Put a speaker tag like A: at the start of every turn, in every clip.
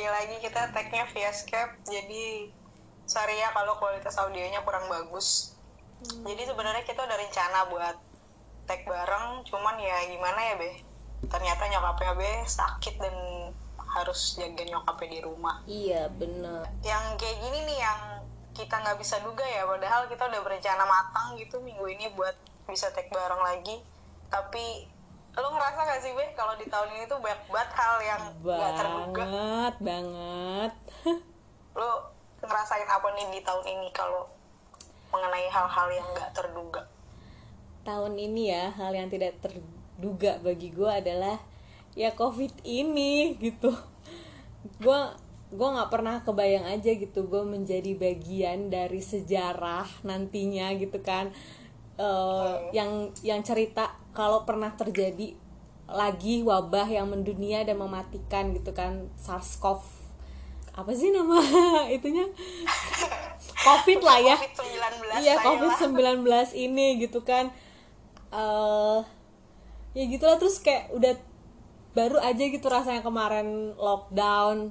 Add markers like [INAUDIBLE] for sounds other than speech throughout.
A: kembali lagi kita tagnya via Skype jadi sorry ya kalau kualitas audionya kurang bagus. Jadi sebenarnya kita udah rencana buat tag bareng cuman ya gimana ya be ternyata nyokapnya be sakit dan harus jaga nyokapnya di rumah.
B: Iya bener.
A: Yang kayak gini nih yang kita nggak bisa duga ya padahal kita udah berencana matang gitu minggu ini buat bisa tag bareng lagi. Tapi lo ngerasa gak sih be kalau di tahun ini tuh banyak banget hal yang nggak terduga?
B: Banget banget. [LAUGHS]
A: Lo ngerasain apa nih di tahun ini kalau mengenai hal-hal yang nggak terduga?
B: Tahun ini ya hal yang tidak terduga bagi gue adalah ya covid ini gitu. Gue gue nggak pernah kebayang aja gitu gue menjadi bagian dari sejarah nantinya gitu kan. Uh, yang yang cerita kalau pernah terjadi lagi wabah yang mendunia dan mematikan gitu kan SARS-CoV apa sih nama [LAUGHS] itunya? COVID lah ya.
A: COVID-19
B: iya
A: saya
B: COVID
A: lah.
B: 19 ini gitu kan. Eh ya gitulah terus kayak udah baru aja gitu rasanya kemarin lockdown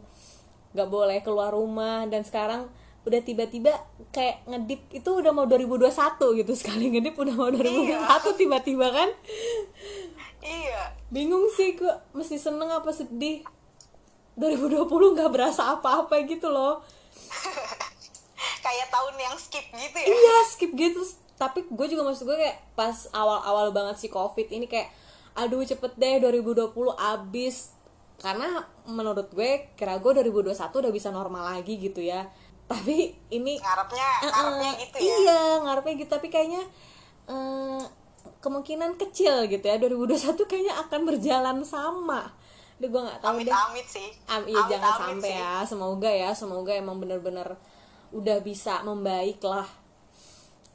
B: nggak boleh keluar rumah dan sekarang udah tiba-tiba kayak ngedip itu udah mau 2021 gitu sekali ngedip udah mau 2021 tiba-tiba kan?
A: Iya.
B: Bingung sih gue mesti seneng apa sedih. 2020 nggak berasa apa-apa gitu loh. [LAUGHS]
A: Kayak tahun yang skip gitu ya?
B: Iya skip gitu. Tapi gue juga maksud gue kayak pas awal-awal banget si covid ini kayak aduh cepet deh 2020 abis. Karena menurut gue kira gue 2021 udah bisa normal lagi gitu ya tapi ini
A: ngarepnya ngarepnya gitu ya?
B: Iya ngarepnya gitu. Tapi kayaknya eh, kemungkinan kecil gitu ya. 2021 kayaknya akan berjalan sama. Duh, gue nggak tahu deh.
A: amit-amit sih.
B: Am, iya
A: Amit-amit
B: jangan
A: sih.
B: sampai ya. Semoga ya semoga emang bener-bener udah bisa membaik lah.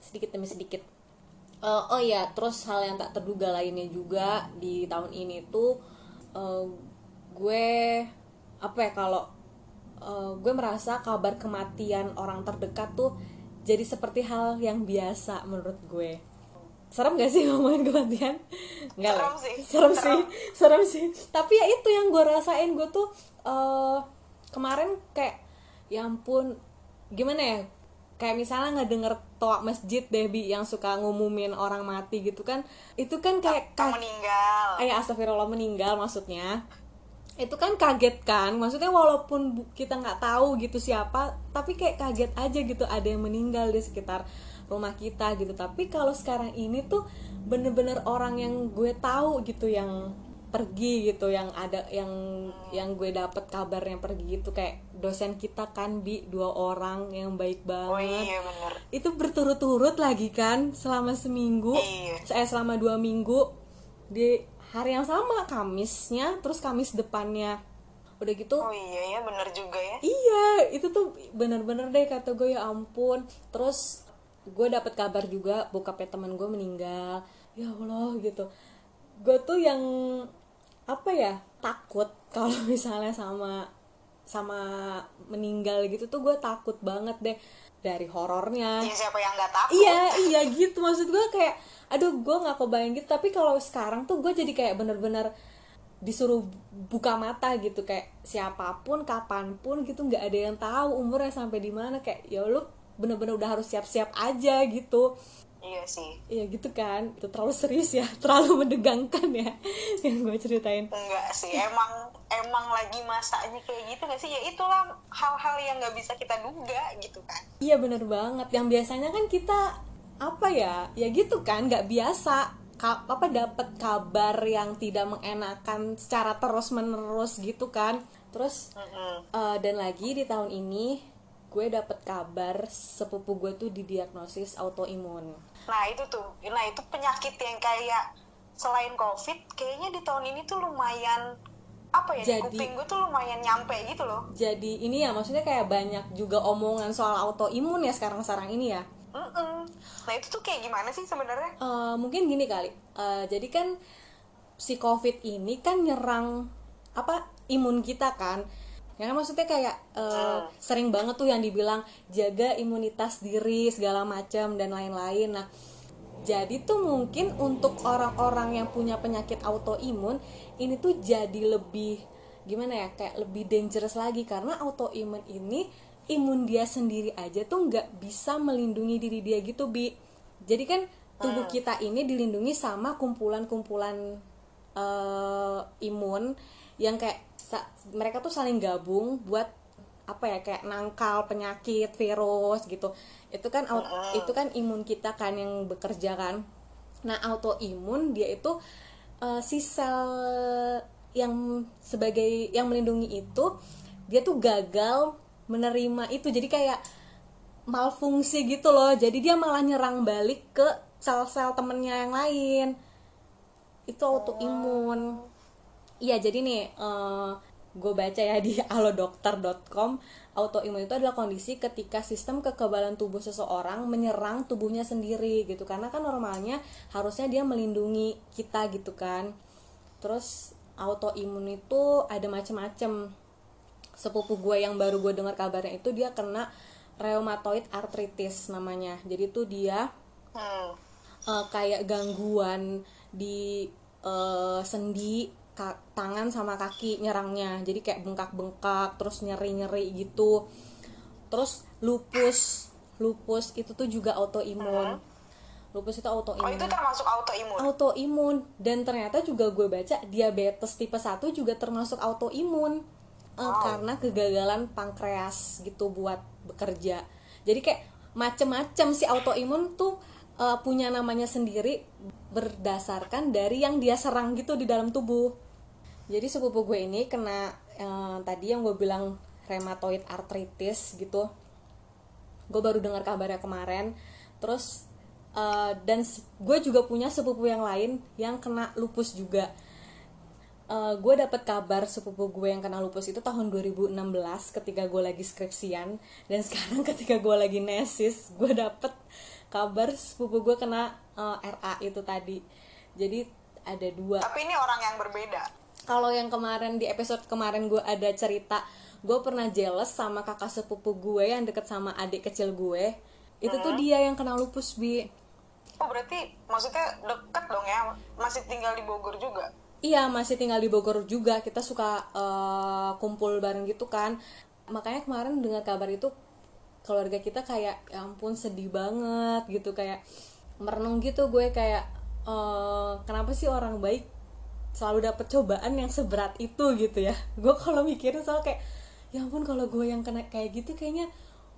B: Sedikit demi sedikit. Eh, oh ya terus hal yang tak terduga lainnya juga di tahun ini tuh eh, gue apa ya kalau eh, gue merasa kabar kematian orang terdekat tuh jadi seperti hal yang biasa menurut gue. Serem gak sih [LAUGHS] ngomongin kematian? Enggak
A: Serem
B: lah.
A: sih.
B: serem
A: Serem.
B: sih. [LAUGHS] Serem. Sih. Tapi ya itu yang gue rasain. Gue tuh eh kemarin kayak ya ampun gimana ya? Kayak misalnya nggak denger toa masjid deh Bi, yang suka ngumumin orang mati gitu kan. Itu kan kayak
A: Yang meninggal.
B: Ayah astagfirullah meninggal maksudnya itu kan kaget kan? Maksudnya walaupun kita nggak tahu gitu siapa tapi kayak kaget aja gitu. Ada yang meninggal di sekitar rumah kita gitu. Tapi kalau sekarang ini tuh bener-bener orang yang gue tahu gitu yang pergi gitu yang ada yang yang gue dapet kabarnya pergi gitu kayak dosen kita kan bi. Dua orang yang baik
A: oh
B: banget
A: iya bener.
B: Itu berturut-turut lagi kan selama seminggu
A: Iya.
B: saya selama dua minggu di hari yang sama Kamisnya terus Kamis depannya. Udah gitu
A: oh iya ya bener juga ya.
B: Iya itu tuh bener-bener deh kata gue ya ampun. Terus gue dapet kabar juga bokapnya teman gue meninggal. Ya Allah gitu. Gue tuh yang apa ya takut kalau [LAUGHS] misalnya sama sama meninggal gitu tuh gue takut banget deh dari horornya.
A: Ya siapa yang nggak takut?
B: Iya iya gitu. Maksud gue kayak aduh gue nggak kebayang gitu. Tapi kalau sekarang tuh gue jadi kayak bener-bener disuruh buka mata gitu. Kayak siapa pun kapan pun gitu nggak ada yang tahu umurnya sampai di mana. Kayak ya lu bener-bener udah harus siap-siap aja gitu.
A: Iya sih.
B: Iya gitu kan. Itu terlalu serius ya. [LAUGHS] Terlalu menegangkan ya. [LAUGHS] Yang gue ceritain.
A: Enggak sih. Emang emang lagi masanya kayak gitu gak sih ya itulah hal-hal yang nggak bisa kita duga gitu kan
B: Iya bener banget. Yang biasanya kan kita apa ya? Ya gitu kan, nggak biasa. Ka- apa dapat kabar yang tidak mengenakan secara terus menerus gitu kan? Terus
A: Mm-mm.
B: eh, dan lagi di tahun ini gue dapet kabar sepupu gue tuh didiagnosis autoimun.
A: nah itu tuh nah itu penyakit yang kayak selain covid kayaknya di tahun ini tuh lumayan apa ya
B: Jadi-
A: di kuping gue tuh lumayan nyampe gitu loh.
B: Jadi ini ya maksudnya kayak banyak juga omongan soal autoimun ya sekarang-sekarang ini ya.
A: Mm-mm. nah itu tuh kayak gimana sih sebenarnya?
B: Eh, mungkin gini kali. Eh, jadi kan si covid ini kan nyerang apa imun kita kan. Ya kan maksudnya kayak eh, sering banget tuh yang dibilang jaga imunitas diri segala macam dan lain-lain. Nah jadi tuh mungkin untuk orang-orang yang punya penyakit autoimun ini tuh jadi lebih gimana ya kayak lebih dangerous lagi. Karena autoimun ini imun dia sendiri aja tuh nggak bisa melindungi diri dia gitu bi. Jadi kan tubuh kita ini dilindungi sama kumpulan-kumpulan eh, imun yang kayak sa- mereka tuh saling gabung buat apa ya kayak nangkal penyakit virus gitu. Itu kan au- itu kan imun kita kan yang bekerja kan. Nah autoimun dia itu eh, si sel yang sebagai yang melindungi itu dia tuh gagal menerima itu. Jadi kayak malfungsi gitu loh. Jadi dia malah nyerang balik ke sel-sel temennya yang lain. Itu autoimun. Iya jadi nih gue baca ya di [LAUGHS] alodokter.com autoimun itu adalah kondisi ketika sistem kekebalan tubuh seseorang menyerang tubuhnya sendiri gitu. Karena kan normalnya harusnya dia melindungi kita gitu kan. Terus autoimun itu ada macem-macem. Sepupu gue yang baru gue dengar kabarnya itu dia kena rheumatoid arthritis namanya. Jadi tuh dia
A: Hmm.
B: eh, kayak gangguan di eh, sendi tangan sama kaki nyerangnya. Jadi kayak bengkak-bengkak terus nyeri-nyeri gitu. Terus lupus lupus itu tuh juga autoimun. Lupus itu
A: Oh
B: autoimun.
A: itu termasuk autoimun.
B: autoimun. Dan ternyata juga gue baca diabetes tipe 1 juga termasuk autoimun. Eh, karena kegagalan pankreas gitu buat bekerja. Jadi kayak macem-macem si autoimun tuh eh, punya namanya sendiri berdasarkan dari yang dia serang gitu di dalam tubuh jadi sepupu gue ini kena eh, tadi yang gue bilang rheumatoid arthritis gitu. Gue baru dengar kabarnya kemarin. Terus eh, dan gue juga punya sepupu yang lain yang kena lupus juga. Eh, gue dapet kabar sepupu gue yang kena lupus itu tahun 2016 ketika gue lagi skripsian. Dan [LAUGHS] sekarang ketika gue lagi nesis gue dapet kabar sepupu gue kena eh, RA itu tadi. Jadi ada dua.
A: Tapi ini orang yang berbeda.
B: Kalau yang kemarin di episode kemarin gue ada cerita gue pernah jealous sama kakak sepupu gue yang deket sama adik kecil gue. Itu tuh dia yang kena lupus bi.
A: Oh berarti maksudnya deket dong ya? Masih tinggal di Bogor juga?
B: iya masih tinggal di Bogor juga. Kita suka eh, kumpul bareng gitu kan. Makanya kemarin dengar kabar itu keluarga kita kayak ya ampun sedih banget gitu. Kayak merenung gitu gue kayak eh, kenapa sih orang baik selalu dapet cobaan yang seberat itu gitu ya [LAUGHS] gue kalau mikirin soal kayak ya ampun kalau gue yang kena kayak gitu kayaknya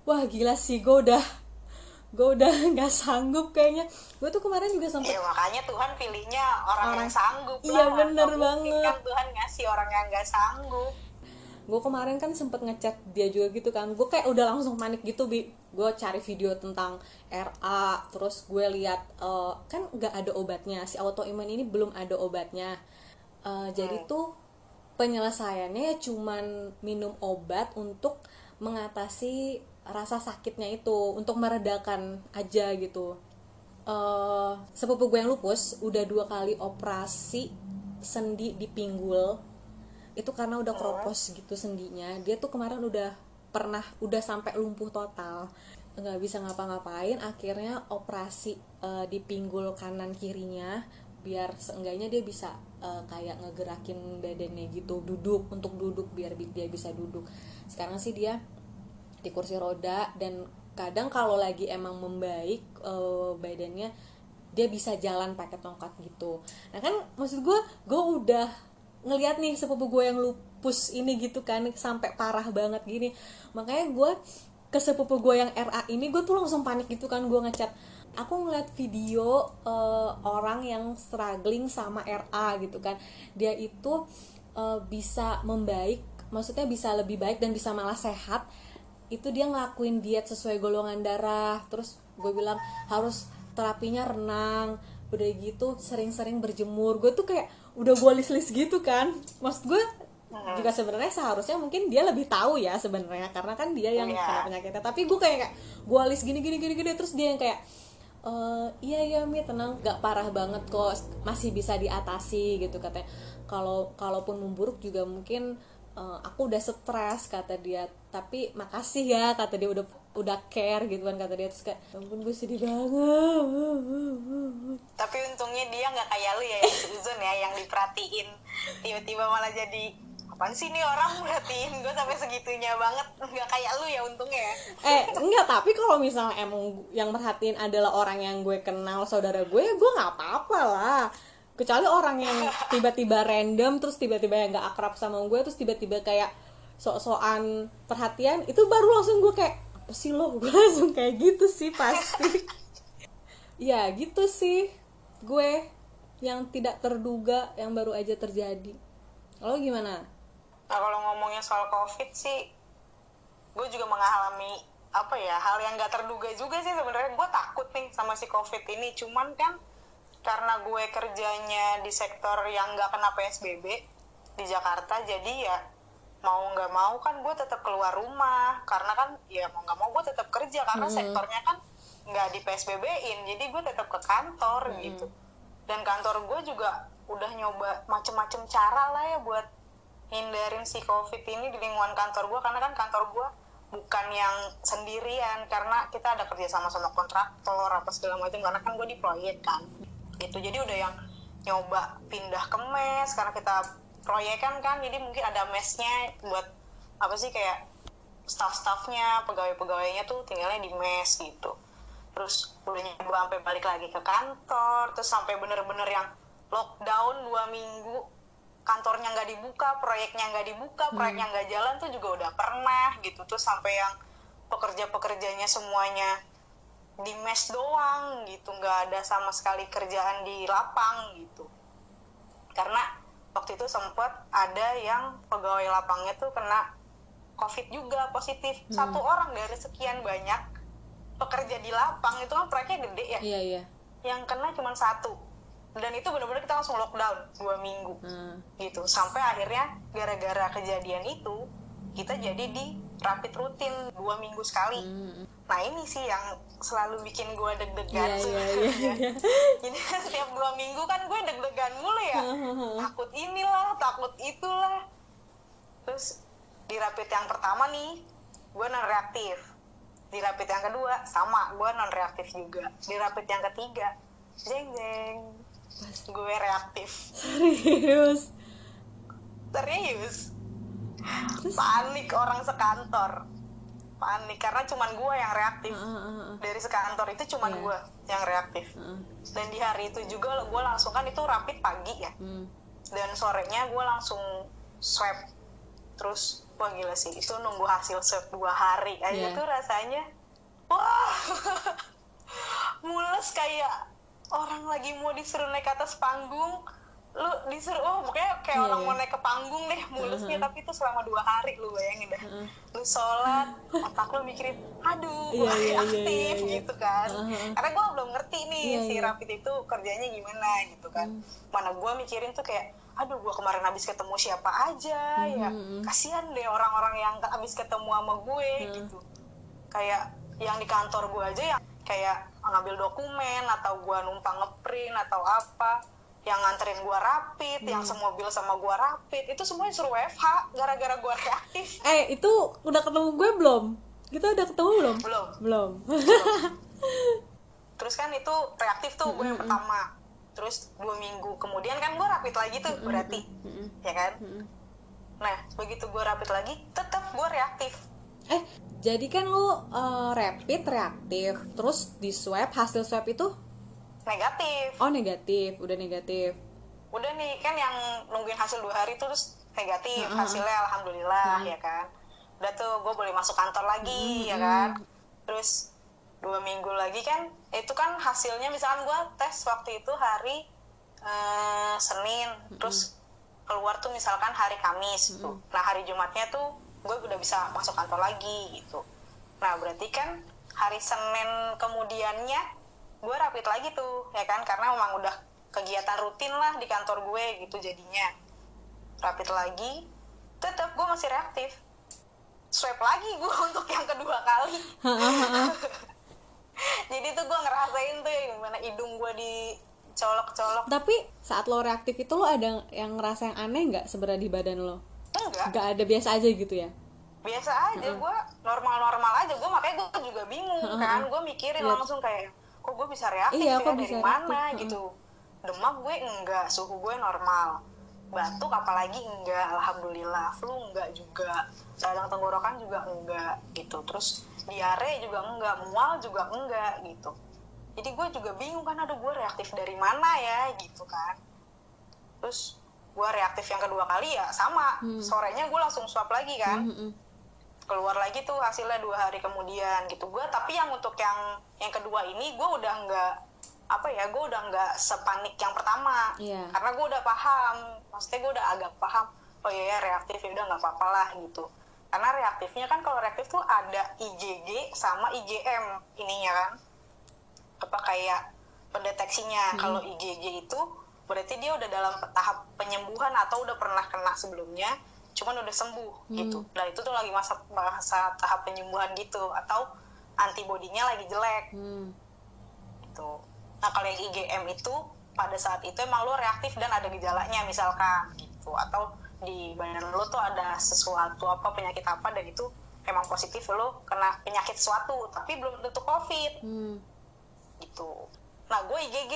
B: wah gila sih gue udah [LAUGHS] gue udah [LAUGHS] nggak sanggup kayaknya gue tuh kemarin juga sempet
A: Ya makanya Tuhan pilihnya orang, yang sanggup
B: Iya,
A: lah.
B: bener
A: mungkin
B: banget.
A: kan Tuhan ngasih orang yang nggak sanggup.
B: gue kemarin kan sempet ngechat dia juga gitu kan gue kayak udah langsung panik gitu bi gue cari video tentang RA terus gue lihat eh, kan nggak ada obatnya si autoimun ini belum ada obatnya Eh, jadi tuh penyelesaiannya ya cuman minum obat untuk mengatasi rasa sakitnya itu untuk meredakan aja gitu. Eh sepupu gue yang lupus udah dua kali operasi sendi di pinggul. Itu karena udah kropos gitu sendinya. Dia tuh kemarin udah pernah udah sampai lumpuh total. Nggak bisa ngapa-ngapain akhirnya operasi eh, di pinggul kanan kirinya biar seenggaknya dia bisa eh, kayak ngegerakin badannya gitu duduk untuk duduk biar bi- dia bisa duduk. Sekarang sih dia di kursi roda dan kadang kalau lagi emang membaik eh, badannya dia bisa jalan pakai tongkat gitu. Nah kan maksud gue gue udah ngelihat nih sepupu gue yang lupus ini gitu kan sampai parah banget gini. Makanya gue ke sepupu gue yang RA ini gue tuh langsung panik gitu kan gue ngechat aku ngeliat video eh, orang yang struggling sama RA gitu kan. Dia itu eh, bisa membaik maksudnya bisa lebih baik dan bisa malah sehat. Itu dia ngelakuin diet sesuai golongan darah. Terus gue bilang harus terapinya renang. Udah gitu sering-sering berjemur. Gue tuh kayak udah gue list-list gitu kan. Maksud gue juga sebenarnya seharusnya mungkin dia lebih tahu ya sebenarnya. Karena kan dia yang
A: Iya.
B: kena penyakitnya. Tapi gue kayak kayak gue list gini gini gini gini. Terus dia yang kayak "Eh, iya iya mi tenang. Gak parah banget kok. Masih bisa diatasi gitu katanya. Kalau kalaupun memburuk juga mungkin eh, aku udah stres kata dia. Tapi makasih ya kata dia. Udah udah care gitu kan kata dia. Terus kayak "Ya ampun gue sedih banget.
A: Tapi untungnya dia nggak kayak lu ya Suzon ya yang diperhatiin. Tiba-tiba malah jadi apaan sih nih orang merhatiin gue sampai segitunya banget. Nggak kayak lu ya untungnya ya.
B: Eh enggak tapi kalau misalnya emang yang merhatiin adalah orang yang gue kenal saudara gue ya gue nggak apa-apa lah. Kecuali orang yang [LAUGHS] tiba-tiba random terus tiba-tiba yang nggak akrab sama gue terus tiba-tiba kayak sok-sokan perhatian itu baru langsung gue kayak apa sih lo? [LAUGHS] Gue langsung kayak gitu sih pasti. [LAUGHS] Ya gitu sih. Gue yang tidak terduga yang baru aja terjadi. Lo gimana
A: nah kalau ngomongin soal covid sih gue juga mengalami apa ya hal yang gak terduga juga sih sebenarnya. Gue takut nih sama si covid ini. Cuman kan karena gue kerjanya di sektor yang gak kena psbb di Jakarta jadi ya mau nggak mau kan gue tetap keluar rumah. Karena kan ya mau nggak mau gue tetap kerja karena
B: Hmm.
A: sektornya kan nggak di psbb-in jadi gue tetap ke kantor
B: Hmm.
A: gitu. Dan kantor gue juga udah nyoba macem-macem cara lah ya buat hindarin si covid ini di lingkungan kantor gue karena kan kantor gue bukan yang sendirian karena kita ada kerja sama sama kontraktor apa segala macam karena kan gue di proyek kan. Itu jadi udah yang nyoba pindah ke mes karena kita proyekan kan jadi mungkin ada mesnya buat apa sih kayak staff-staffnya pegawai-pegawainya tuh tinggalnya di mes gitu. Terus udah nyoba sampai balik lagi ke kantor terus sampai bener-bener yang lockdown dua minggu kantornya nggak dibuka proyeknya nggak dibuka proyeknya nggak jalan tuh juga udah pernah gitu. Terus sampai yang pekerja-pekerjanya semuanya di mes doang gitu. Nggak ada sama sekali kerjaan di lapang gitu. Karena waktu itu sempet ada yang pegawai lapangnya tuh kena covid juga positif. Satu orang dari sekian banyak pekerja di lapang itu kan proyeknya gede ya?
B: Iya iya.
A: Yang kena cuma satu dan itu benar-benar kita langsung lockdown dua minggu.
B: Hmm.
A: gitu. Sampai akhirnya gara-gara kejadian itu kita jadi di rapid rutin dua minggu sekali.
B: Hmm.
A: nah ini sih yang selalu bikin gue deg-degan
B: iya,
A: sebenarnya.
B: iya, iya. [LAUGHS]
A: jadi setiap dua minggu kan gue deg-degan mulu ya. [LAUGHS] Takut inilah takut itulah. Terus di rapid yang pertama nih gue non reaktif di rapid yang kedua sama gue non reaktif juga. Di rapid yang ketiga jeng jeng gue reaktif.
B: Serius?
A: Serius?
B: Terus?
A: panik orang sekantor. Panik karena cuman gue yang reaktif.
B: Ah, ah, ah.
A: dari sekantor itu cuman
B: Iya.
A: gue yang reaktif.
B: Ah,
A: dan di hari itu juga gue langsung kan itu rapid pagi ya?
B: Hmm.
A: dan sorenya gue langsung swab. Terus wah gila sih itu nunggu hasil swab dua hari. Aja
B: Iya.
A: tuh rasanya wah. [LAUGHS] Mules kayak orang lagi mau disuruh naik ke atas panggung lu disuruh oh pokoknya kayak
B: Iya,
A: orang
B: iya.
A: mau naik ke panggung deh mulesnya
B: Uh-huh.
A: tapi itu selama dua hari lu bayangin dah
B: Uh-uh.
A: lu sholat otak lu mikirin aduh gue
B: iya, iya,
A: aktif
B: iya, iya.
A: gitu kan
B: Uh-huh.
A: karena gue belum ngerti nih
B: Iya,
A: si
B: iya.
A: rapid itu kerjanya gimana gitu kan
B: Hmm.
A: mana gue mikirin tuh kayak aduh gue kemarin habis ketemu siapa aja ya
B: Hmm.
A: kasihan deh orang-orang yang habis ketemu sama gue
B: Hmm.
A: gitu kayak yang di kantor gue aja yang kayak ngambil dokumen atau gue numpang ngeprint atau apa yang nganterin gue rapid yang
B: Hmm.
A: semobil sama gue rapid itu semuanya suruh WFH gara-gara gue reaktif.
B: Eh itu udah ketemu gue belum? Kita udah ketemu belum?
A: Belum.
B: Belum.
A: Terus kan itu reaktif tuh gue yang pertama. Terus dua minggu kemudian kan gue rapid lagi tuh berarti. ya kan? Nah begitu gue rapid lagi tetap gue reaktif.
B: Eh jadi kan lu eh, rapid reaktif terus di swab hasil swab itu?
A: Negatif.
B: Oh negatif udah negatif.
A: Udah nih kan yang nungguin hasil dua hari terus negatif
B: Heeh.
A: hasilnya alhamdulillah ya kan. Udah tuh gue boleh masuk kantor lagi ya kan. Terus dua minggu lagi kan itu kan hasilnya misalkan gue tes waktu itu hari eh, Senin. Terus keluar tuh misalkan hari Kamis tuh. Nah hari Jumatnya tuh gue udah bisa masuk kantor lagi gitu. Nah berarti kan hari Senin kemudiannya gue rapid lagi tuh ya kan? Karena memang udah kegiatan rutin lah di kantor gue gitu jadinya. Rapid lagi tetap gue masih reaktif. Swab lagi gue [LAUGHS] untuk yang kedua kali. [LAUGHS] Jadi tuh gue ngerasain tuh gimana hidung gue dicolok-colok.
B: Tapi saat lo reaktif itu lo ada yang ngerasa yang aneh nggak sebenarnya di badan lo
A: enggak.
B: Nggak ada biasa aja gitu ya?
A: Biasa aja gue normal-normal aja. Gue makanya gue juga bingung kan. gue mikirin
B: Iya.
A: langsung kayak kok gue bisa reaktif
B: Iya,
A: ya? dari
B: bisa
A: mana
B: reaktif?
A: gitu. Demam gue enggak suhu gue normal. Batuk apalagi enggak alhamdulillah. Flu enggak juga. Radang tenggorokan juga enggak gitu. Terus diare juga enggak mual juga enggak gitu. Jadi gue juga bingung kan aduh gue reaktif dari mana ya gitu kan. Terus gue reaktif yang kedua kali ya sama.
B: Hmm.
A: sorenya gue langsung swab lagi kan.
B: Mm, mm,
A: keluar lagi tuh hasilnya dua hari kemudian gitu. Gue tapi yang untuk yang yang kedua ini gue udah nggak apa ya gue udah nggak sepanik yang pertama.
B: Iya.
A: karena gue udah paham. Maksudnya gue udah agak paham oh iya ya reaktif ya udah nggak apa-apa lah gitu. Karena reaktifnya kan kalau reaktif tuh ada IgG sama IgM ininya kan. Apa kayak pendeteksinya. Kalau IgG itu berarti dia udah dalam tahap penyembuhan atau udah pernah kena sebelumnya cuman udah sembuh gitu nah itu tuh lagi masa masa tahap penyembuhan gitu atau antibodinya lagi jelek
B: mm.
A: gitu. Nah kalau yang IgM itu pada saat itu emang lo reaktif dan ada gejalanya misalkan gitu atau di badan lo tuh ada sesuatu apa penyakit apa dan itu emang positif lo kena penyakit suatu tapi belum tentu covid
B: Mm.
A: gitu. Nah gue IgG,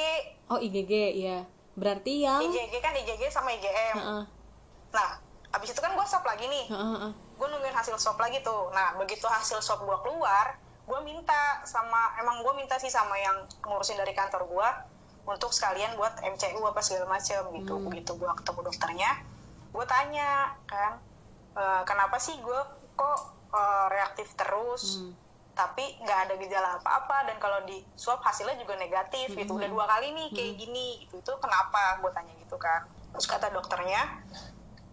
B: oh IgG ya berarti yang
A: IgG kan IgG sama IgM.
B: Heeh,
A: Nah abis itu kan gue swab lagi nih,
B: heeh, heeh.
A: gue nungguin hasil swab lagi tuh. Nah begitu hasil swab gue keluar, gue minta sama emang gue minta sih sama yang ngurusin dari kantor gue untuk sekalian buat MCU apa segala macem gitu. Begitu gue ketemu dokternya, gue tanya kan, "E, kenapa sih gue kok e, reaktif terus?
B: Hmm.
A: Tapi nggak ada gejala apa-apa dan kalau di swab hasilnya juga negatif gitu. Udah dua kali nih kayak gini gitu. Itu kenapa gue tanya gitu kan terus kata dokternya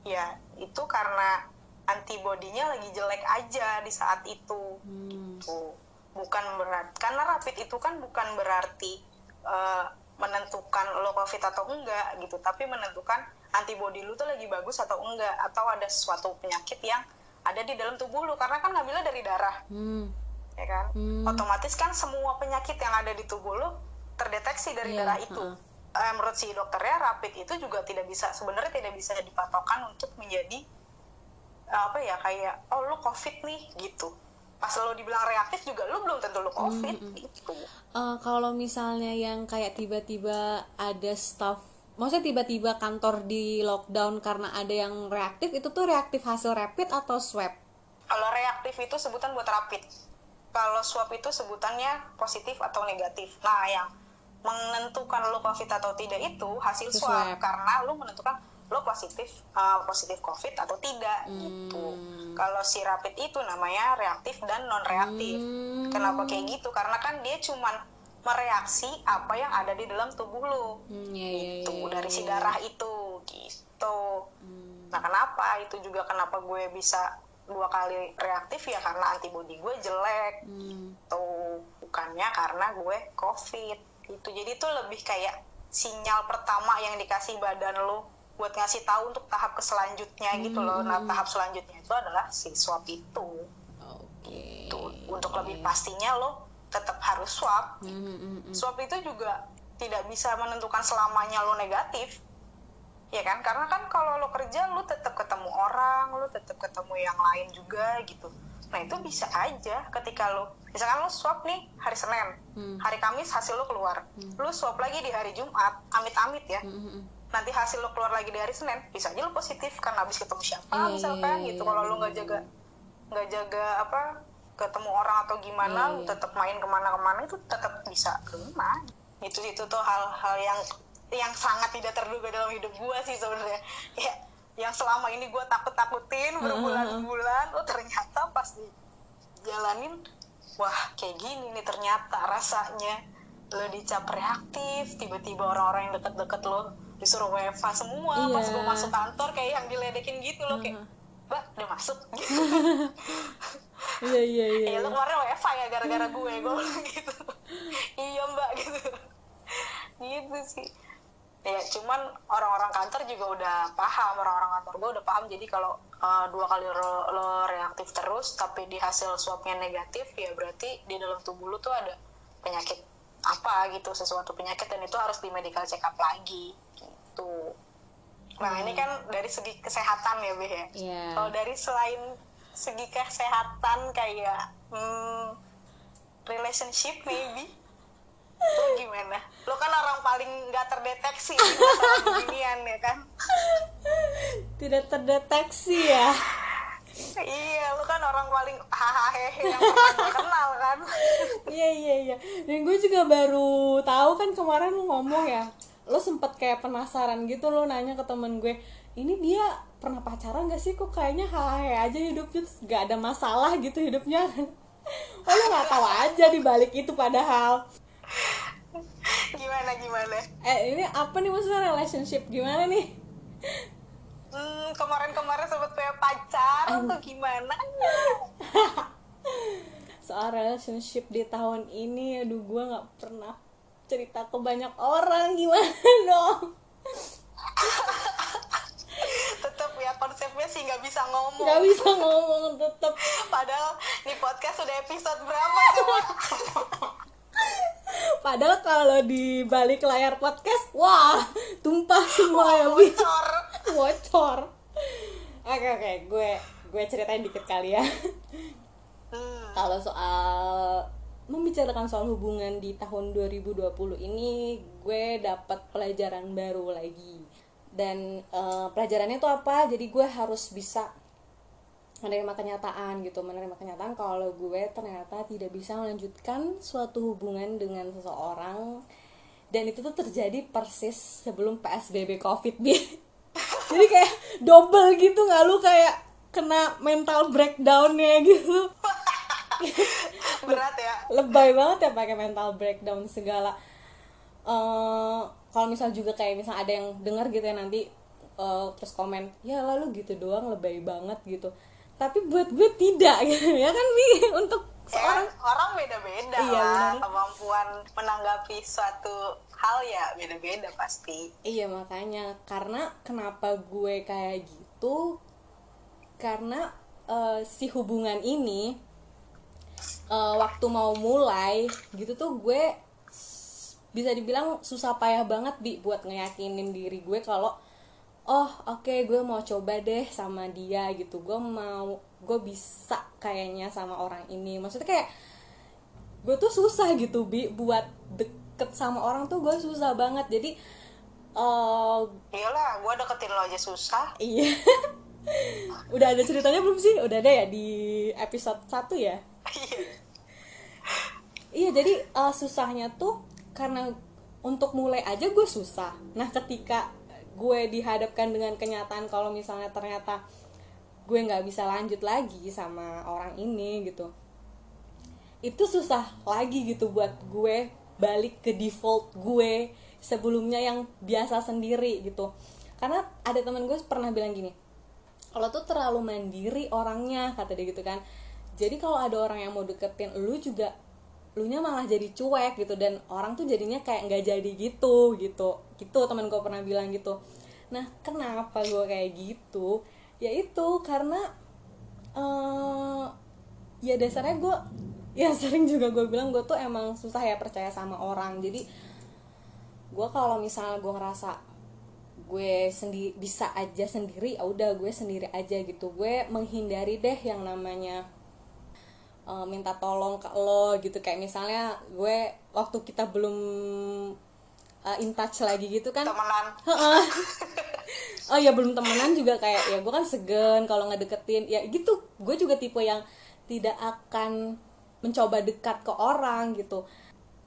A: ya itu karena antibodinya lagi jelek aja di saat itu.
B: Hmm.
A: tuh bukan berarti karena rapid itu kan bukan berarti eh, menentukan lo covid atau enggak gitu tapi menentukan antibodi lu tuh lagi bagus atau enggak atau ada suatu penyakit yang ada di dalam tubuh lu karena kan ngambilnya dari darah.
B: Hmm.
A: Ya kan?
B: Hmm.
A: otomatis kan semua penyakit yang ada di tubuh lu terdeteksi dari
B: Iya,
A: darah itu. Eh, menurut si dokternya rapid itu juga tidak bisa sebenarnya tidak bisa dipatokan untuk menjadi eh, apa ya kayak oh lu covid nih gitu. Pas lo dibilang reaktif juga lu belum tentu lu covid gitu.
B: Eh, kalau misalnya yang kayak tiba-tiba ada staff maksudnya tiba-tiba kantor di lockdown karena ada yang reaktif itu tuh reaktif hasil rapid atau swab?
A: Kalau reaktif itu sebutan buat rapid kalau swab itu sebutannya positif atau negatif. Nah yang menentukan lo covid atau tidak itu hasil swab,
B: swab.
A: karena lo menentukan lo positif uh, positif covid atau tidak gitu. Kalau si rapid itu namanya reaktif dan non reaktif
B: Hmm.
A: kenapa kayak gitu? Karena kan dia cuman mereaksi apa yang ada di dalam tubuh lo.
B: Hmm, ya, ya,
A: gitu
B: ya,
A: dari
B: ya,
A: si
B: ya.
A: darah itu gitu. Nah kenapa? Itu juga kenapa gue bisa dua kali reaktif ya karena antibodi gue jelek.
B: Hmm.
A: tuh bukannya karena gue covid. Itu jadi itu lebih kayak sinyal pertama yang dikasih badan lo buat ngasih tahu untuk tahap ke selanjutnya gitu loh. Nah tahap selanjutnya itu adalah si swab itu.
B: Oke.
A: tuh untuk lebih pastinya lo tetap harus swab.
B: Hmm, hmm, hmm, hmm.
A: swab itu juga tidak bisa menentukan selamanya lo negatif ya kan? Karena kan kalau lo kerja lo tetap ketemu orang lo tetap ketemu yang lain juga gitu. Nah itu bisa aja ketika lo misalkan lo swab nih hari Senin
B: Hmm.
A: hari Kamis hasil lo keluar. Lo swab lagi di hari Jumat amit-amit ya.
B: Hmm, hmm, hmm.
A: nanti hasil lo keluar lagi di hari Senin bisa aja lo positif karena habis ketemu siapa
B: Iya,
A: misalkan gitu.
B: iya,
A: kalau lo
B: iya,
A: nggak
B: iya,
A: jaga nggak jaga apa ketemu orang atau gimana lo tetap main ke mana-kemana itu tetap bisa kena itu itu tuh hal-hal yang yang sangat tidak terduga dalam hidup gua sih sebenarnya. Ya yang selama ini gua takut-takutin berbulan-bulan oh ternyata pas dijalanin wah kayak gini nih ternyata rasanya. Lo dicap reaktif tiba-tiba orang-orang yang deket-deket lo disuruh WFA semua.
B: Iya.
A: pas gue masuk kantor kayak yang diledekin gitu loh kayak mbak udah masuk. [LAUGHS] Gitu.
B: Iya iya iya.
A: ya lo kemarin WFA ya gara-gara gue gue [LAUGHS] gitu. Iya mbak gitu. Gitu sih ya cuman orang-orang kantor juga udah paham orang-orang kantor gue udah paham. Jadi kalau uh, dua kali lo, lo reaktif terus tapi di hasil swabnya negatif ya berarti di dalam tubuh lo tuh ada penyakit apa gitu sesuatu penyakit dan itu harus di medical check up lagi gitu. Nah ini kan dari segi kesehatan ya Beh ya?
B: Iya.
A: kalau dari selain segi kesehatan kayak hmm, relationship maybe lo gimana? Lo kan orang paling nggak terdeteksi beginian ya kan?
B: Tidak terdeteksi ya?
A: Iya lu kan orang paling hahaha yang kenal kan?
B: Iya iya iya. Dan gue juga baru tahu kan kemarin lu ngomong ya lo sempet kayak penasaran gitu lo nanya ke temen gue ini dia pernah pacaran gak sih? Kok kayaknya hahaha aja hidupnya gak ada masalah gitu hidupnya. [LAUGHS] Oh lo nggak tahu aja di balik itu padahal
A: gimana gimana?
B: Eh ini apa nih maksudnya relationship gimana nih?
A: Hmm, kemarin-kemarin sempet punya pacar atau gimana? [LAUGHS]
B: Soal relationship di tahun ini aduh gue nggak pernah cerita ke banyak orang. Gimana [LAUGHS] dong?
A: Tetap ya konsepnya sih nggak bisa ngomong.
B: Nggak bisa ngomong tetep.
A: Padahal di podcast udah episode berapa coba [LAUGHS]
B: padahal kalau di balik layar podcast wah tumpah semua ya
A: bocor. [LAUGHS]
B: Bocor. Oke oke gue gue ceritain dikit kali ya.
A: Hmm.
B: kalau soal membicarakan soal hubungan di tahun 2020 ini gue dapat pelajaran baru lagi. Dan eh, pelajarannya tuh apa? Jadi gue harus bisa menerima kenyataan gitu menerima kenyataan kalau gue ternyata tidak bisa melanjutkan suatu hubungan dengan seseorang. Dan itu tuh terjadi persis sebelum psbb covid bi. [LAUGHS] Jadi kayak double gitu nggak lu? Kayak kena mental breakdownnya gitu. [LAUGHS]
A: Berat ya.
B: Lebay banget ya pakai mental breakdown segala. Eh kalau misal juga kayak misal ada yang dengar gitu ya nanti eh, terus komen ya lalu gitu doang lebay banget gitu tapi buat gue tidak [LAUGHS] gitu ya kan bi untuk
A: ya,
B: seorang
A: orang beda-beda
B: Iya,
A: lah. kemampuan menanggapi suatu hal ya beda-beda pasti.
B: Iya makanya. Karena kenapa gue kayak gitu? Karena eh, si hubungan ini eh, waktu mau mulai gitu tuh gue bisa dibilang susah payah banget bi buat ngeyakinin diri gue kalau oh oke gue mau coba deh sama dia gitu. Gue mau gue bisa kayaknya sama orang ini. Maksudnya kayak gue tuh susah gitu bi. Buat deket sama orang tuh gue susah banget. Jadi eh
A: iyalah gue deketin lo aja susah.
B: Iya. [LAUGHS] Udah ada ceritanya belum sih? Udah ada ya di episode 1 ya?
A: Iya.
B: iya jadi eh, susahnya tuh karena untuk mulai aja gue susah. Nah ketika gue dihadapkan dengan kenyataan kalau misalnya ternyata gue nggak bisa lanjut lagi sama orang ini gitu. Itu susah lagi gitu buat gue balik ke default gue sebelumnya yang biasa sendiri gitu. Karena ada teman gue pernah bilang gini kalau tuh terlalu mandiri orangnya kata dia gitu kan. Jadi kalau ada orang yang mau deketin lu juga lu nya malah jadi cuek gitu dan orang tuh jadinya kayak nggak jadi gitu gitu. Gitu teman gue pernah bilang gitu. Nah kenapa gue kayak gitu? Ya itu karena eh ya dasarnya gue ya [LAUGHS] sering juga gue bilang gue tuh emang susah ya percaya sama orang. Jadi gue kalau misalnya gue ngerasa gue sendi bisa aja sendiri ya udah gue sendiri aja gitu. Gue menghindari deh yang namanya uh, minta tolong ke lo gitu. Kayak misalnya gue waktu kita belum uh, in touch lagi gitu kan.
A: Temenan. [LAUGHS]
B: Oh ya belum temenan juga kayak ya gue kan segen kalau ngedeketin. Ya gitu. Gue juga tipe yang tidak akan mencoba dekat ke orang gitu.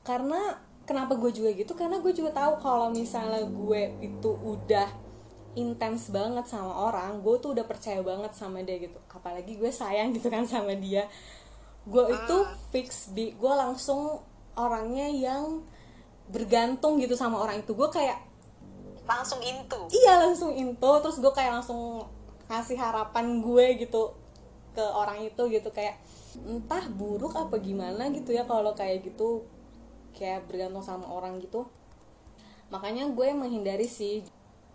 B: Karena kenapa gue juga gitu? Karena gue juga tahu kalau misalnya gue itu udah intens banget sama orang gue tuh udah percaya banget sama dia gitu. Apalagi gue sayang gitu kan sama dia gue itu fix bi gue langsung orangnya yang bergantung gitu sama orang itu. Gue kayak
A: langsung into.
B: Iya langsung into. Terus gue kayak langsung ngasih harapan gue gitu ke orang itu gitu. Kayak entah buruk apa gimana gitu ya kalau kayak gitu. Kayak bergantung sama orang gitu. Makanya gue menghindari sih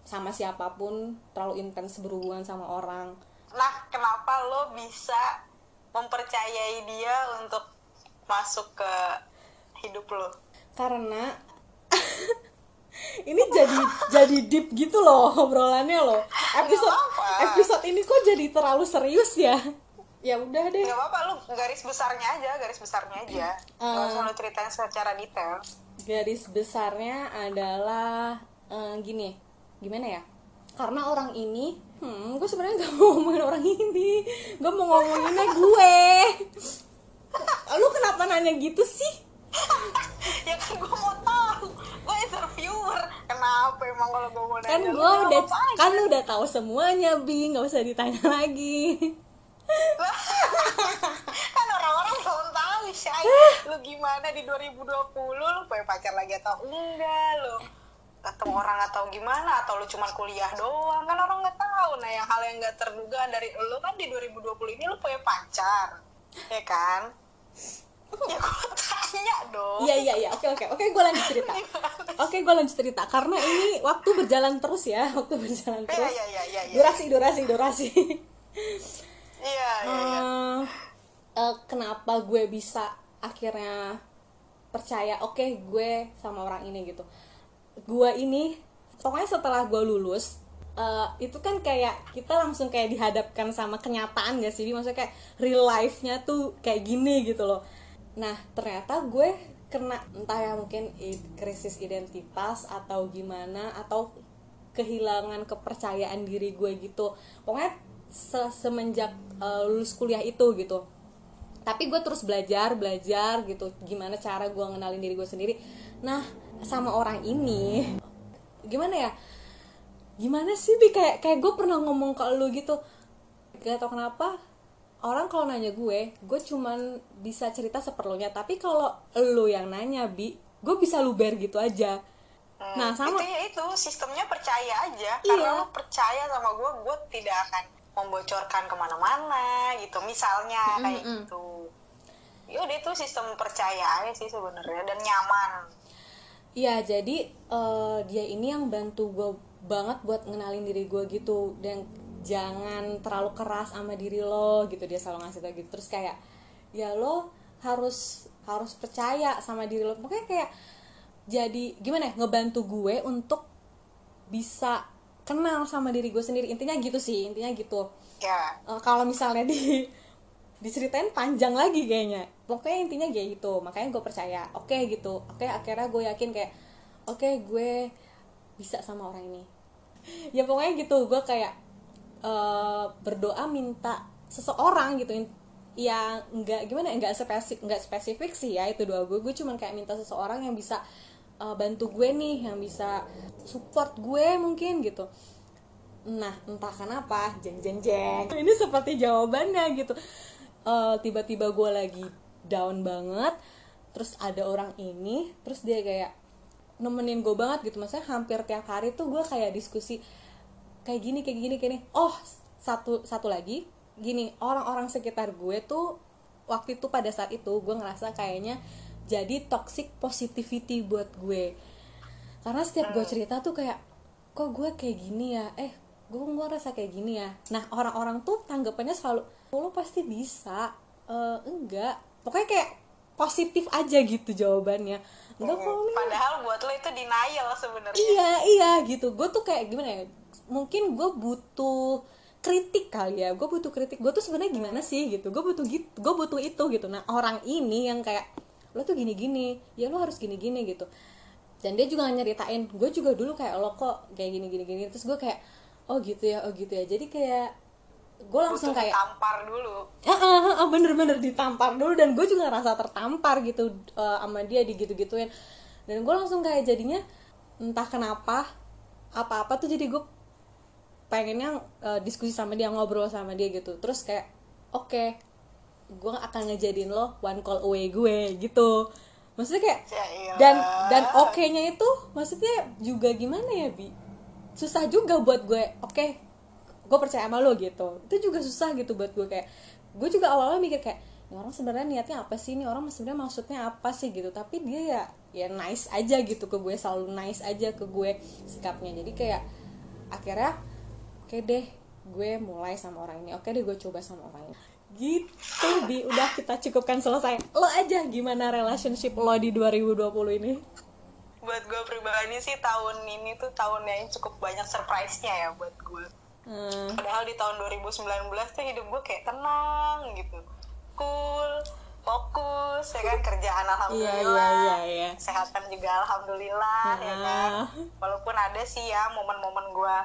B: sama siapa pun terlalu intens berhubungan sama orang.
A: Nah kenapa lo bisa mempercayai dia untuk masuk ke hidup lo?
B: Karena [LAUGHS] ini jadi jadi deep gitu loh obrolannya loh. Episode episode ini kok jadi terlalu serius ya? Ya udah deh.
A: Nggak apa-apa lu garis besarnya aja garis besarnya aja. Nggak usah lo ceritain secara detail.
B: Garis besarnya adalah eh, gini gimana ya? Karena orang ini hmm gue sebenarnya gak mau ngomongin orang ini. Gue mau ngomonginnya gue. Lu kenapa nanya gitu sih?
A: Ya kan gue mau tahu. Gue interviewer. Kenapa emang kalau gue mau nanya?
B: kan gue udah kan lu udah tahu semuanya bi. Nggak usah ditanya lagi. [LAUGHS]
A: Kan orang-orang belum tahu Shay lu gimana di 2020 lu punya pacar lagi atau enggak? Lu ketemu orang atau gimana atau lu cuma kuliah doang. Kan orang nggak tahu. Nah yang hal yang nggak terduga dari lu kan di 2020 ini lu punya pacar ya kan? Ya gue tanya dong.
B: Iya iya iya. Oke oke. Oke gue lanjut cerita. [LAUGHS] Oke gue lanjut cerita. Karena ini waktu berjalan terus ya. Waktu berjalan
A: iya
B: terus.
A: iya iya iya iya.
B: Durasi durasi durasi.
A: Iya iya iya.
B: Eh, eh, kenapa gue bisa akhirnya percaya oke gue sama orang ini gitu gue ini pokoknya setelah gue lulus eh, itu kan kayak kita langsung kayak dihadapkan sama kenyataan gak sih? Maksudnya kayak real life-nya tuh kayak gini gitu loh. Nah ternyata gue kena entah ya mungkin krisis identitas atau gimana atau kehilangan kepercayaan diri gue gitu. Pokoknya se- semenjak eh, lulus kuliah itu gitu. Tapi gue terus belajar belajar gitu gimana cara gue ngenalin diri gue sendiri. Nah sama orang ini. Gimana ya? Gimana sih bi? Kayak kayak gue pernah ngomong ke lu gitu. Gak tau kenapa orang kalau nanya gue gue cuman bisa cerita seperlunya. Tapi kalau lu yang nanya bi gue bisa luber gitu aja.
A: Hmm,
B: nah sama
A: itu ya itu. Sistemnya percaya aja.
B: Iya.
A: karena lu percaya sama gue gue tidak akan membocorkan ke mana-mana gitu. Misalnya kayak
B: mm.
A: gitu. Ya udah itu sistem percaya aja sih sebenarnya. Dan nyaman
B: Iya, jadi eh, dia ini yang bantu gue banget buat ngenalin diri gue gitu dan jangan terlalu keras sama diri lo gitu dia selalu ngasih tau gitu. Terus kayak ya lo harus harus percaya sama diri lo. Pokoknya kayak jadi gimana ya ngebantu gue untuk bisa kenal sama diri gue sendiri. Intinya gitu sih intinya gitu.
A: Ya
B: Eh, kalau misalnya di [LAUGHS] diceritain panjang lagi kayaknya pokoknya intinya kayak gitu. Makanya gue percaya oke gitu. Oke akhirnya gue yakin kayak oke gue bisa sama orang ini. [LAUGHS] Ya pokoknya gitu. Gue kayak eh, berdoa minta seseorang gitu yang nggak gimana ya, nggak spesifik nggak spesifik sih ya itu doa gue gue cuman kayak minta seseorang yang bisa eh, bantu gue nih yang bisa support gue mungkin gitu. Nah, entah kenapa, jeng jeng jeng. [LAUGHS] Ini seperti jawabannya gitu. Eh, tiba-tiba gue lagi down banget, terus ada orang ini, terus dia kayak nemenin gue banget gitu. Maksudnya hampir tiap hari tuh gue kayak diskusi kayak gini, kayak gini, kayak gini. Oh, satu satu lagi, gini orang-orang sekitar gue tuh waktu itu pada saat itu gue ngerasa kayaknya jadi toxic positivity buat gue. Karena setiap gue cerita tuh kayak kok gue kayak gini ya? Eh gue gue ngerasa kayak gini ya? Nah orang-orang tuh tanggapannya selalu "Oh, lo pasti bisa. Eh, enggak pokoknya kayak positif aja gitu jawabannya. Enggak kok Li."
A: padahal buat lo itu denial sebenarnya.
B: Iya iya gitu. Gue tuh kayak gimana ya mungkin gue butuh kritik kali ya. Gue butuh kritik. Gue tuh sebenarnya gimana sih gitu? Gue butuh gitu gue butuh itu gitu. Nah orang ini yang kayak lo tuh gini gini ya lo harus gini gini gitu. Dan dia juga nyeritain. Gue juga dulu kayak lo kok kayak gini gini gini terus gue kayak oh gitu ya oh gitu ya. Jadi kayak gue langsung kayak
A: ditampar dulu.
B: Ah, ah, ah, ah, bener-bener ditampar dulu dan gue juga ngerasa tertampar gitu eh, sama dia digitu-gituin. Dan gue langsung kayak jadinya entah kenapa apa-apa tuh jadi gue pengennya eh, diskusi sama dia ngobrol sama dia gitu. Terus kayak oke gue akan ngejadiin lo one call away gue gitu. Maksudnya kayak
A: Ya iyalah.
B: dan dan oke nya itu maksudnya juga gimana ya bi? Susah juga buat gue oke gue percaya sama lo gitu. Itu juga susah gitu buat gue kayak gue juga awalnya mikir kayak ini orang sebenarnya niatnya apa sih? Ini orang sebenarnya maksudnya apa sih? gitu. Tapi dia ya ya nice aja gitu ke gue selalu nice aja ke gue sikapnya. Jadi kayak akhirnya oke deh gue mulai sama orang ini. Oke deh gue coba sama orang ini. Gitu bi. Udah kita cukupkan selesai. Lo aja gimana relationship lo di 2020 ini?
A: Buat gue pribadi sih tahun ini tuh tahun yang cukup banyak surprise-nya ya buat gue
B: Hmm,
A: padahal di tahun 2019 tuh hidup gue kayak tenang gitu. Cool fokus ya kan? Kerjaan alhamdulillah.
B: Iya, iya, iya.
A: kesehatan juga alhamdulillah ya kan?
B: Ah.
A: walaupun ada sih ya momen-momen gue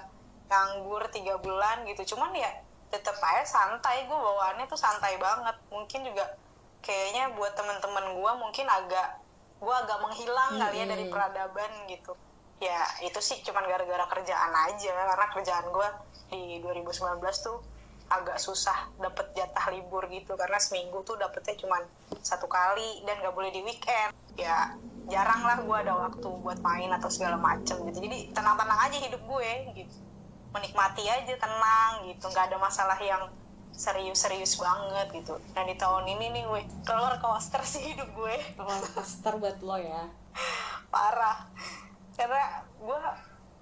A: nganggur tiga bulan gitu. Cuman ya tetep aja santai. Gue bawaannya tuh santai banget. Mungkin juga kayaknya buat temen-temen gue mungkin agak gue agak menghilang kali ya dari peradaban gitu ya itu sih cuman gara-gara kerjaan aja karena kerjaan gue di 2019 tuh agak susah dapet jatah libur gitu karena seminggu tuh dapetnya cuman satu kali dan gak boleh di weekend. Ya jarang lah gue ada waktu buat main atau segala macem gitu. Jadi tenang-tenang aja hidup gue gitu. Menikmati aja tenang gitu. Nggak ada masalah yang serius-serius banget gitu. Nah di tahun ini nih gue roller coaster sih hidup gue.
B: Roller coaster buat lo ya. [LAUGHS]
A: Parah karena gue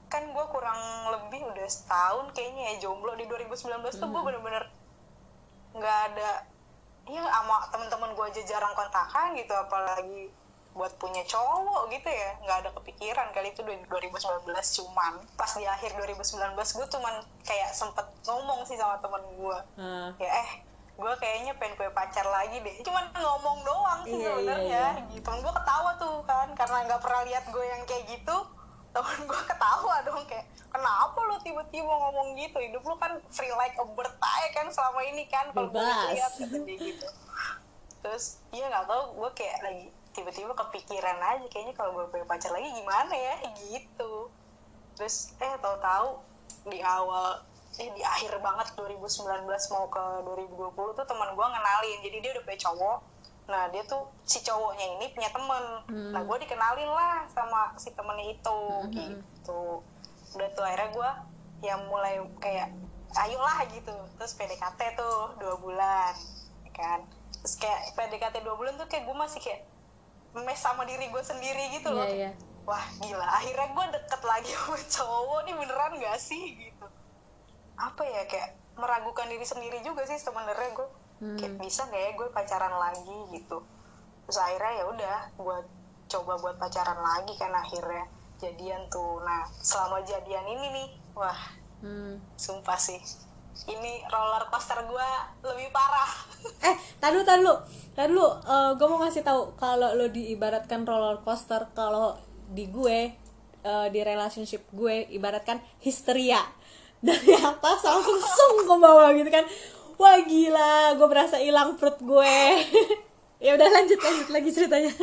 A: kan gue kurang lebih udah setahun kayaknya ya jomblo. Di 2019 tuh gue bener-bener nggak ada ya sama temen-temen gue aja jarang kontakan gitu. Apalagi buat punya cowok gitu ya. Nggak ada kepikiran kali itu 2019 cuman pas di akhir 2019 gue cuman kayak sempet ngomong sih sama temen gue
B: Ah.
A: ya eh gue kayaknya pengen punya pacar lagi deh. Cuman ngomong doang sih
B: Iya, iya,
A: sebenarnya.
B: iya.
A: gitu. Temen gue ketawa tuh kan. Karena nggak pernah lihat gue yang kayak gitu temen gue ketawa dong. Kayak kenapa lu tiba-tiba ngomong gitu? Hidup lu kan free like a bird aja kan selama ini kan kalau gue lihat dia gitu. Terus iya nggak tahu. Gue kayak lagi tiba-tiba kepikiran aja kayaknya kalau gue punya pacar lagi gimana ya? Gitu. Terus eh tahu-tahu di awal eh di akhir banget 2019 mau ke 2020 tuh teman gue ngenalin. Jadi dia udah punya cowok. Nah dia tuh si cowoknya ini punya temen. Nah gue dikenalin lah sama si temennya itu gitu. Udah tuh akhirnya gue yang mulai kayak ayolah gitu. Terus PDKT tuh dua bulan ya kan. Terus kayak PDKT dua bulan tuh kayak gue masih kayak mes sama diri gue sendiri gitu loh.
B: Iya, iya.
A: wah gila. Akhirnya gue deket lagi sama cowok nih beneran gak sih? gitu apa ya kayak meragukan diri sendiri juga sih sebenarnya gue kayak bisa gak ya gue pacaran lagi? gitu. Terus akhirnya ya udah gue coba buat pacaran lagi kan akhirnya jadian tuh. Nah selama jadian ini nih wah
B: Hmm.
A: sumpah sih. Ini roller coaster gue lebih parah. [LAUGHS]
B: Eh, tadi tadi lu, tadi lu, gue mau ngasih tahu kalau lo diibaratkan roller coaster, kalau di gue, eh, di relationship gue, ibaratkan histeria dari atas langsung sung ke bawah gitu kan, wah gila, gue berasa hilang perut gue. [LAUGHS] ya udah lanjut lanjut lagi ceritanya.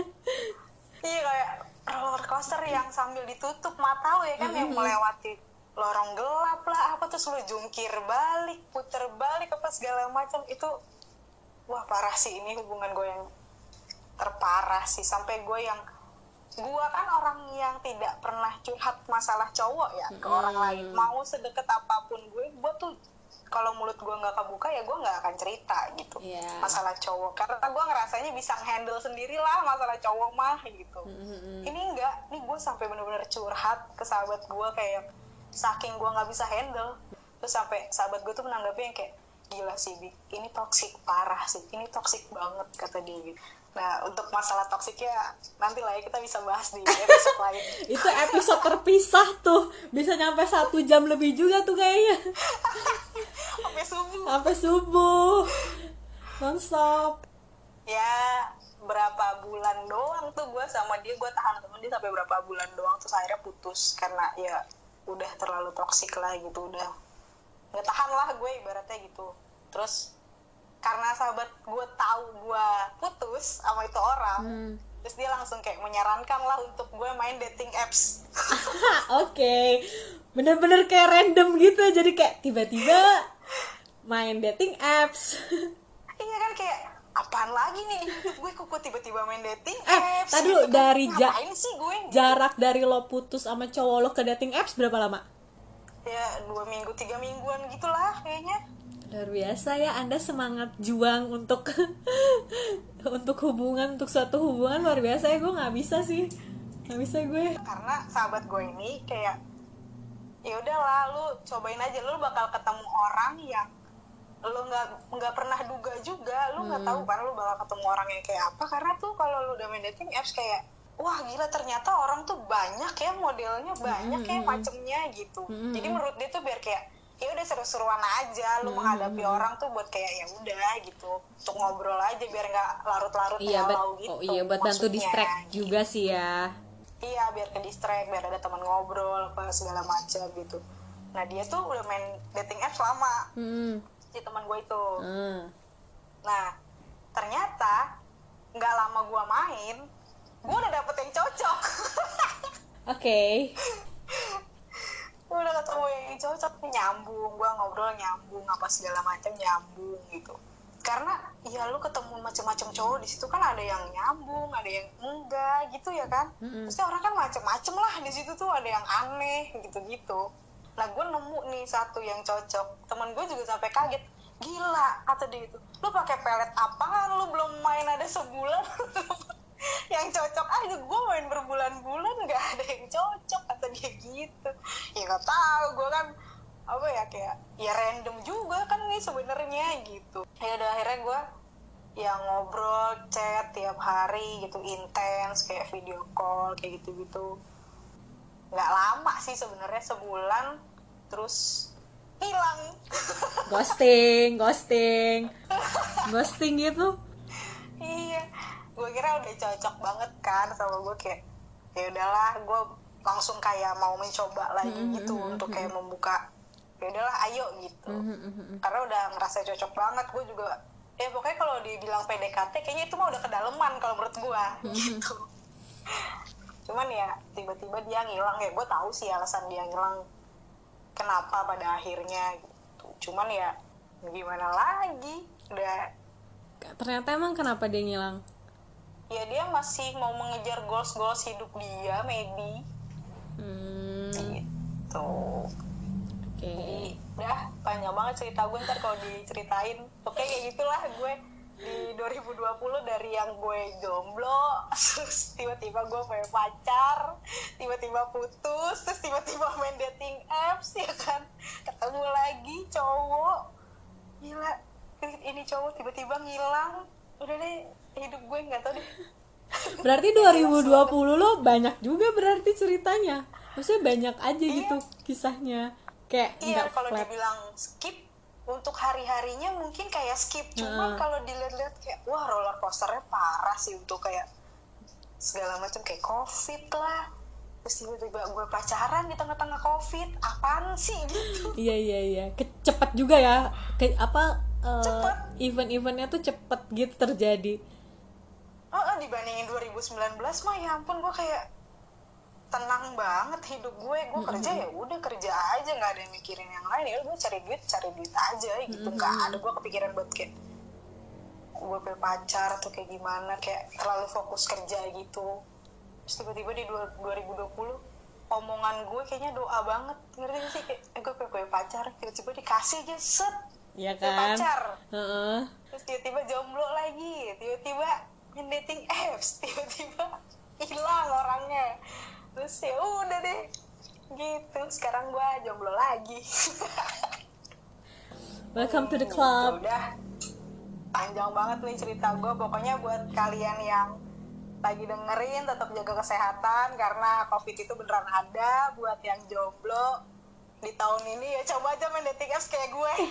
A: Iya kayak roller coaster yang sambil ditutup mata lo ya kan yang melewati lorong gelap lah apa terus lo jungkir balik puter balik apa segala macam. Itu wah parah sih. Ini hubungan gue yang terparah sih. Sampai gue yang gue kan orang yang tidak pernah curhat masalah cowok ya ke orang lain. Mau sedekat apa pun gue gue tuh kalau mulut gue nggak kebuka ya gue nggak akan cerita gitu
B: Iya.
A: masalah cowok. Karena gue ngerasanya bisa handle sendiri lah masalah cowok mah gitu.
B: Mm-hmm.
A: ini enggak ini gue sampai bener-bener curhat ke sahabat gue kayak saking gue nggak bisa handle. Terus sampai sahabat gue tuh menanggapi yang kayak gila sih Bi, ini toksik parah sih ini toksik banget kata dia gitu nah untuk masalah toksiknya nanti lah ya kita bisa bahas di episode lain. [LAUGHS]
B: Itu episode terpisah tuh, bisa nyampe satu jam lebih juga tuh kayaknya, [LAUGHS]
A: sampai subuh.
B: Sampai subuh, nonstop.
A: ya berapa bulan doang tuh gue sama dia. Gue tahan temen dia sampai berapa bulan doang. Terus akhirnya putus karena ya udah terlalu toksik lah gitu udah. Nggak tahan lah gue ibaratnya gitu. Terus karena sahabat gue tahu gue putus sama itu orang
B: Hmm.
A: terus dia langsung kayak menyarankan lah untuk gue main dating apps. [LAUGHS]
B: Oke, bener-bener kayak random gitu, jadi kayak tiba-tiba main dating apps. [LAUGHS]
A: iya kan kayak apaan lagi nih? Gue kok tiba-tiba main dating
B: Eh,
A: apps?
B: tadi
A: gitu
B: lu dari ja-
A: sih gue
B: Jarak dari lo putus sama cowok lo ke dating apps berapa lama?
A: ya dua minggu tiga mingguan gitulah kayaknya
B: Luar biasa ya, Anda semangat juang untuk [LAUGHS] untuk hubungan, untuk suatu hubungan luar biasa ya. Gue nggak bisa sih, nggak bisa gue.
A: karena sahabat gue ini kayak ya udahlah lu cobain aja lu bakal ketemu orang yang lu nggak nggak pernah duga juga. Lu nggak tahu kan lu bakal ketemu orang yang kayak apa. Karena tuh kalau lu udah main dating apps kayak wah gila ternyata orang tuh banyak ya modelnya banyak ya macemnya gitu. Jadi menurut dia tuh biar kayak ya udah seru-seruan aja lu menghadapi orang tuh buat kayak ya udah gitu untuk ngobrol aja biar nggak larut-larut
B: Iya,
A: galau gitu
B: oh iya buat bantu distract juga sih ya.
A: iya biar ke distract biar ada teman ngobrol apa segala macam gitu nah dia tuh udah main dating apps lama
B: Hmm.
A: si teman gue itu
B: Ah.
A: nah ternyata nggak lama gue main gue udah dapet yang cocok [LAUGHS]
B: Oke.
A: udah ketemu yang cocok nyambung gue ngobrol nyambung apa segala macam nyambung gitu. Karena ya lu ketemu macam-macam cowok di situ kan ada yang nyambung ada yang enggak gitu ya kan?
B: Mm-mm.
A: pasti orang kan macem-macem lah di situ tuh ada yang aneh gitu-gitu. Nah gue nemu nih satu yang cocok. Temen gue juga sampai kaget gila kata dia itu. Lu pakai pelet apaan? Lu belum main ada sebulan [LAUGHS] yang cocok aja gue main berbulan-bulan nggak ada yang cocok kata dia gitu. Ya nggak tahu gue kan apa ya kayak ya random juga kan nih sebenarnya gitu. Ya udah akhirnya gue yang ngobrol chat tiap hari gitu intens kayak video call kayak gitu gitu nggak lama sih sebenarnya sebulan terus hilang.
B: Ghosting, ghosting. Ghosting gitu.
A: iya gue kira udah cocok banget kan sama gue kayak ya udahlah gue langsung kayak mau mencoba lagi gitu untuk kayak membuka ya udahlah ayo gitu.
B: Mhm,
A: karena udah ngerasa cocok banget gue juga ya pokoknya kalau dibilang PDKT kayaknya itu mah udah kedalaman kalau menurut gue gitu. Cuman ya tiba-tiba dia ngilang ya gue tahu sih alasan dia ngilang kenapa pada akhirnya gitu. Cuman ya gimana lagi udah
B: Ternyata emang kenapa dia ngilang?
A: Ya dia masih mau mengejar goals goals hidup dia maybe.
B: Hmm.
A: gitu.
B: Oke.
A: Jadi, udah panjang banget cerita gue ntar kalau diceritain. Oke kayak gitulah gue di 2020 dari yang gue jomblo [LAUGHS] terus tiba-tiba gue punya pacar tiba-tiba putus terus tiba-tiba main dating apps ya kan? Ketemu lagi cowok. Gila ini cowok tiba-tiba ngilang. Udah deh hidup gue nggak tau deh
B: Berarti 2020 lo banyak juga berarti ceritanya. Maksudnya banyak aja gitu kisahnya. Kayak
A: iya kalau
B: flat.
A: dibilang skip untuk hari-harinya mungkin kayak skip cuman
B: Heeh.
A: kalau dilihat-lihat kayak wah roller coasternya parah sih untuk kayak segala macam kayak covid lah terus tiba-tiba gue pacaran di tengah-tengah covid apaan sih gitu
B: Iya iya iya. Kecepat juga ya. Ke, apa eh, event-eventnya tuh cepet gitu terjadi.
A: Oh, dibandingin 2019 mah ya ampun gue kayak tenang banget hidup gue. Gue kerja ya udah kerja aja nggak ada yang mikirin yang lain. Ya gue cari duit cari duit aja gitu. Nggak ada gue kepikiran buat kayak gue punya pacar atau kayak gimana kayak terlalu fokus kerja gitu. Terus tiba-tiba di dua- 2020 omongan gue kayaknya doa banget. Ngerti gak sih? Kayak eh, gue punya, pacar. Tiba-tiba dikasih aja set punya
B: kan?
A: pacar.
B: Heeh.
A: terus tiba-tiba jomblo lagi. Tiba-tiba main dating apps [LAUGHS] tiba-tiba hilang orangnya. Terus ya udah deh gitu. Sekarang gua jomblo lagi. [LAUGHS]
B: Welcome to the
A: Ya
B: club.
A: udah. Panjang banget nih cerita gue pokoknya buat kalian yang lagi dengerin tetap jaga kesehatan karena covid itu beneran ada. Buat yang jomblo di tahun ini ya coba aja main dating apps kayak gue [LAUGHS]